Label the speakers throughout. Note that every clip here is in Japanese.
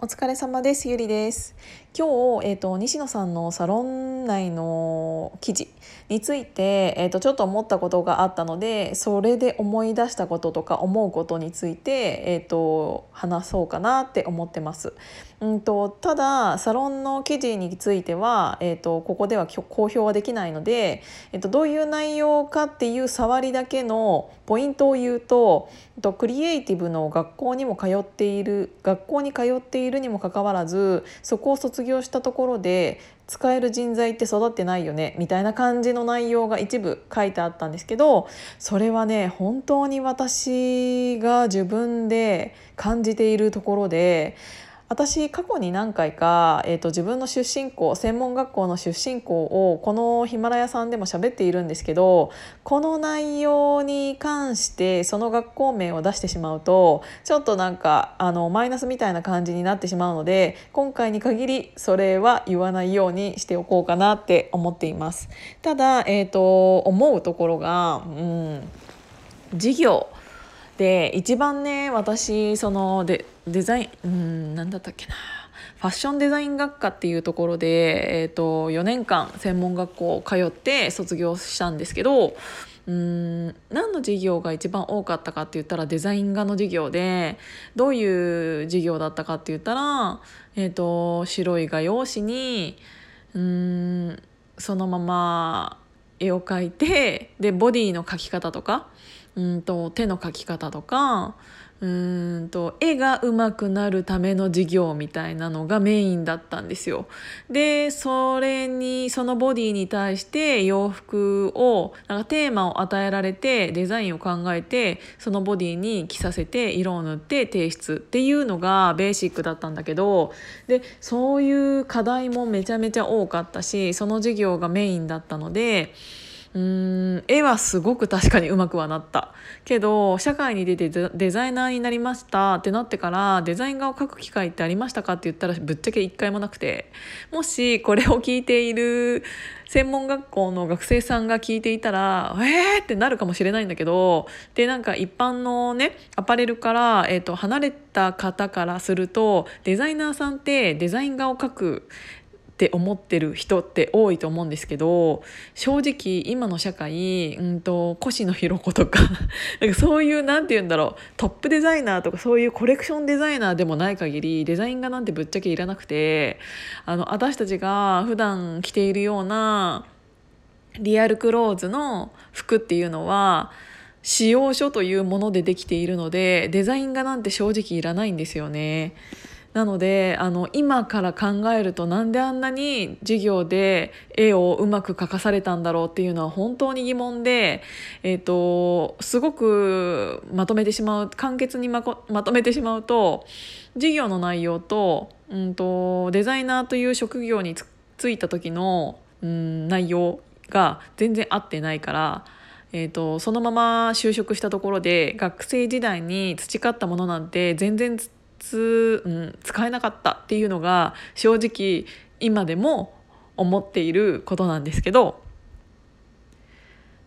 Speaker 1: お疲れ様です。ゆりです。今日、えーと、西野さんのサロン内の記事について、えーと、ちょっと思ったことがあったのでそれで思い出したこととか思うことについて、えーと、話そうかなって思ってます。んと、ただサロンの記事については、えー、とここでは公表はできないので、えー、とどういう内容かっていう触りだけのポイントを言うととクリエイティブの学校にも通っている学校に通っているにもかかわらずそこを卒業したところで使える人材って育ってないよねみたいな感じの内容が一部書いてあったんですけどそれはね本当に私が自分で感じているところで私過去に何回か、えーと、自分の出身校専門学校の出身校をこのヒマラヤさんでも喋っているんですけどこの内容に関してその学校名を出してしまうとちょっとなんかあのマイナスみたいな感じになってしまうので今回に限りそれは言わないようにしておこうかなって思っています。ただ、えーと、思うところが、うん、事業で一番ね私そのでデザインうん何だったっけな。ファッションデザイン学科っていうところで、えーと、4年間専門学校通って卒業したんですけどうん何の授業が一番多かったかって言ったらデザイン画の授業でどういう授業だったかって言ったら、えーと白い画用紙にうんそのまま絵を描いてでボディの描き方とかうんと手の描き方とかうんと絵が上手くなるための授業みたいなのがメインだったんですよ。でそれにそのボディに対して洋服をなんかテーマを与えられてデザインを考えてそのボディに着させて色を塗って提出っていうのがベーシックだったんだけどでそういう課題もめちゃめちゃ多かったしその授業がメインだったので。うん絵はすごく確かにうまくはなった。けど社会に出てデザイナーになりました。ってなってからデザイン画を描く機会ってありましたかって言ったらぶっちゃけ一回もなくて。もしこれを聞いている専門学校の学生さんが聞いていたらえーってなるかもしれないんだけどでなんか一般のねアパレルから、えーと離れた方からするとデザイナーさんってデザイン画を描くって思ってる人って多いと思うんですけど正直今の社会、うんと、越野ひろ子とか なんかそういう何て言うんだろうトップデザイナーとかそういうコレクションデザイナーでもない限りデザイン画なんてぶっちゃけいらなくてあの私たちが普段着ているようなリアルクローズの服っていうのは使用書というものでできているのでデザイン画なんて正直いらないんですよね。なのであの今から考えるとなんであんなに授業で絵をうまく描かされたんだろうっていうのは本当に疑問で、えーと、すごくまとめてしまう簡潔にままとめてしまうと授業の内容と,、うんと、デザイナーという職業に就いた時の、うん、内容が全然合ってないから。えーとそのまま就職したところで学生時代に培ったものなんて全然つ、うん、使えなかったっていうのが正直今でも思っていることなんですけど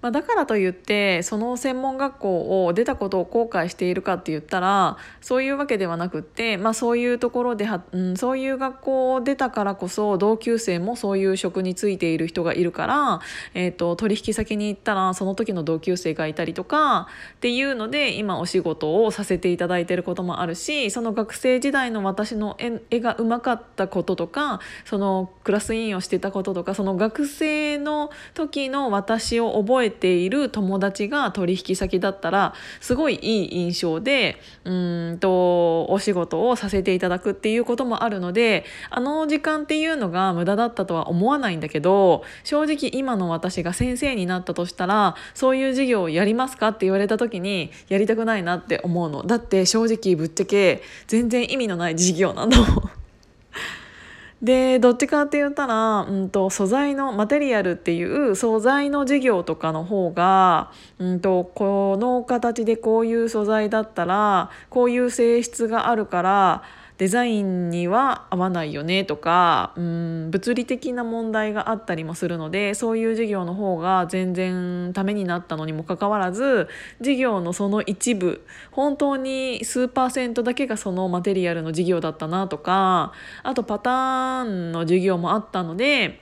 Speaker 1: まあ、だからといってその専門学校を出たことを後悔しているかって言ったらそういうわけではなくって、まあ、そういうところでは、うん、そういう学校を出たからこそ同級生もそういう職に就いている人がいるから、えーと、取引先に行ったらその時の同級生がいたりとかっていうので今お仕事をさせていただいてることもあるしその学生時代の私の絵がうまかったこととかそのクラス委員をしてたこととかその学生の時の私を覚えてている友達が取引先だったらすごいいい印象でうんとお仕事をさせていただくっていうこともあるのであの時間っていうのが無駄だったとは思わないんだけど正直今の私が先生になったとしたらそういう授業をやりますかって言われた時にやりたくないなって思うのだって正直ぶっちゃけ全然意味のない授業なんだもん。でどっちかって言ったら、うんと、素材のマテリアルっていう素材の授業とかの方が、うんと、この形でこういう素材だったらこういう性質があるからデザインには合わないよねとかうん物理的な問題があったりもするのでそういう事業の方が全然ためになったのにもかかわらず事業のその一部本当に数パーセントだけがそのマテリアルの事業だったなとかあとパターンの事業もあったので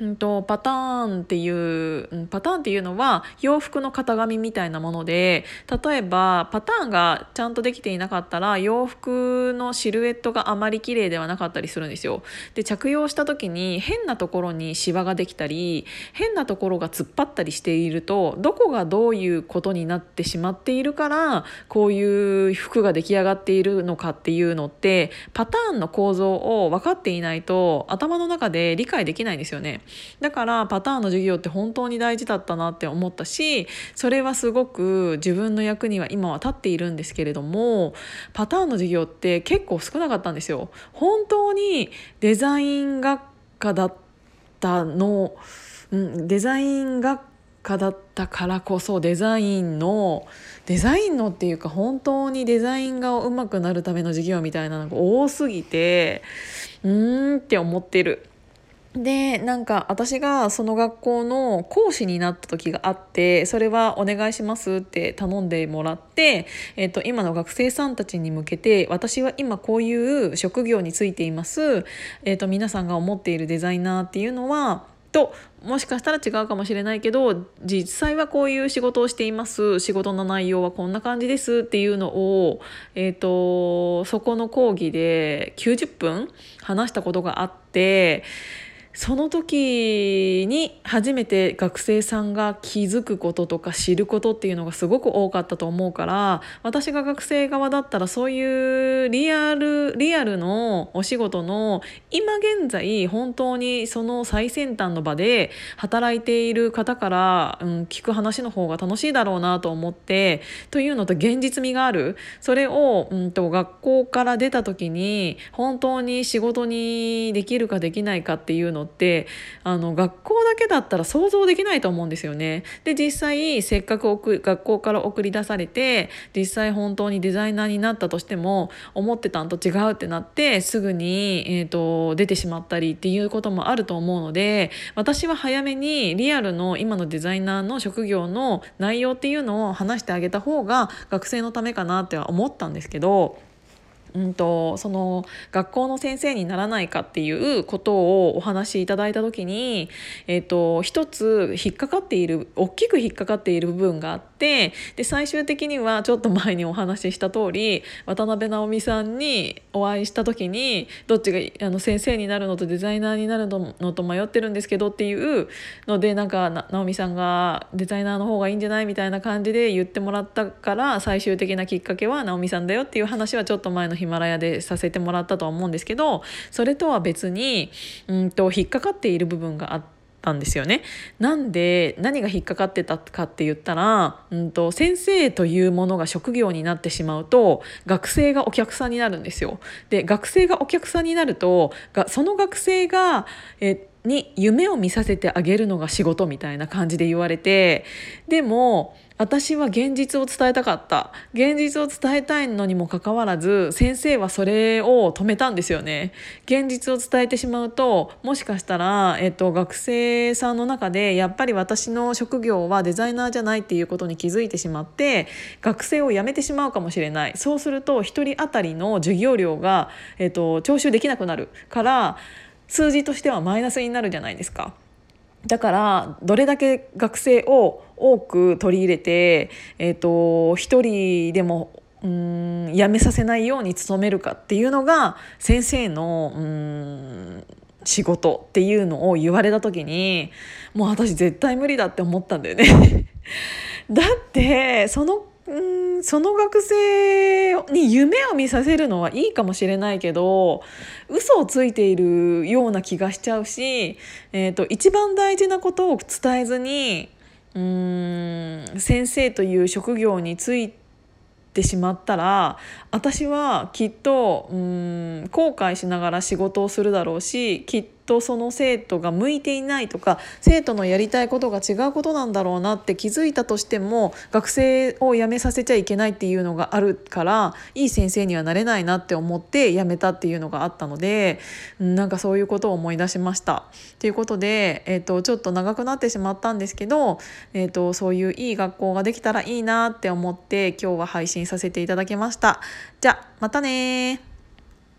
Speaker 1: うんと、パターンっていうパターンっていうのは洋服の型紙みたいなもので例えばパターンがちゃんとできていなかったら洋服のシルエットがあまり綺麗ではなかったりするんですよ。で着用した時に変なところにシワができたり変なところが突っ張ったりしているとどこがどういうことになってしまっているからこういう服が出来上がっているのかっていうのってパターンの構造を分かっていないと頭の中で理解できないんですよね。だからパターンの授業って本当に大事だったなって思ったしそれはすごく自分の役には今は立っているんですけれどもパターンの授業って結構少なかったんですよ。本当にデザイン学科だったの、うん、デザイン学科だったからこそデザインのデザインのっていうか本当にデザインが上手くなるための授業みたいなのが多すぎてうーんって思ってる。でなんか私がその学校の講師になった時があってそれはお願いしますって頼んでもらって、えー、と今の学生さんたちに向けて私は今こういう職業についています、えー、と皆さんが思っているデザイナーっていうのはともしかしたら違うかもしれないけど実際はこういう仕事をしています仕事の内容はこんな感じですっていうのを、えーとそこの講義で90分話したことがあって。その時に初めて学生さんが気づくこととか知ることっていうのがすごく多かったと思うから私が学生側だったらそういうリアルリアルのお仕事の今現在本当にその最先端の場で働いている方から、うん、聞く話の方が楽しいだろうなと思ってというのと現実味がある。それを、うんと、学校から出た時に本当に仕事にできるかできないかっていうののってあの学校だけだったら想像できないと思うんですよね。で実際せっかく学校から送り出されて実際本当にデザイナーになったとしても思ってたんと違うってなってすぐに、えーと、出てしまったりっていうこともあると思うので私は早めにリアルの今のデザイナーの職業の内容っていうのを話してあげた方が学生のためかなっては思ったんですけど。うんと、その学校の先生にならないかっていうことをお話しいただいた時に、えーと、一つ引っかかっている大きく引っかかっている部分があってで最終的にはちょっと前にお話しした通り渡辺直美さんにお会いした時にどっちがあの先生になるのとデザイナーになるのと迷ってるんですけどっていうのでなんか直美さんがデザイナーの方がいいんじゃないみたいな感じで言ってもらったから最終的なきっかけは直美さんだよっていう話はちょっと前のヒマラヤでさせてもらったとは思うんですけどそれとは別にうんと引っかかっている部分があって。たんですよね。なんで何が引っかかってたかって言ったら、うんと、先生というものが職業になってしまうと学生がお客さんになるんですよ。で学生がお客さんになるとがその学生がえに夢を見させてあげるのが仕事みたいな感じで言われてでも私は現実を伝えたかった。現実を伝えたいのにもかかわらず先生はそれを止めたんですよね。現実を伝えてしまうともしかしたら、えっと、学生さんの中でやっぱり私の職業はデザイナーじゃないっていうことに気づいてしまって学生を辞めてしまうかもしれない。そうすると1人当たりの授業料が、えっと、徴収できなくなるから数字としてはマイナスになるじゃないですか。だからどれだけ学生を多く取り入れて、えーと、一人でもうん辞めさせないように努めるかっていうのが先生のうん仕事っていうのを言われた時にもう私絶対無理だって思ったんだよね だってそのうんその学生に夢を見させるのはいいかもしれないけど嘘をついているような気がしちゃうし、えーと、一番大事なことを伝えずにうん先生という職業についてしまったら私はきっとうん後悔しながら仕事をするだろうしきっととその生徒が向いていないとか生徒のやりたいことが違うことなんだろうなって気づいたとしても学生を辞めさせちゃいけないっていうのがあるからいい先生にはなれないなって思って辞めたっていうのがあったのでなんかそういうことを思い出しました。ということで、えーと、ちょっと長くなってしまったんですけど、えーとそういういい学校ができたらいいなって思って今日は配信させていただきました。じゃまたね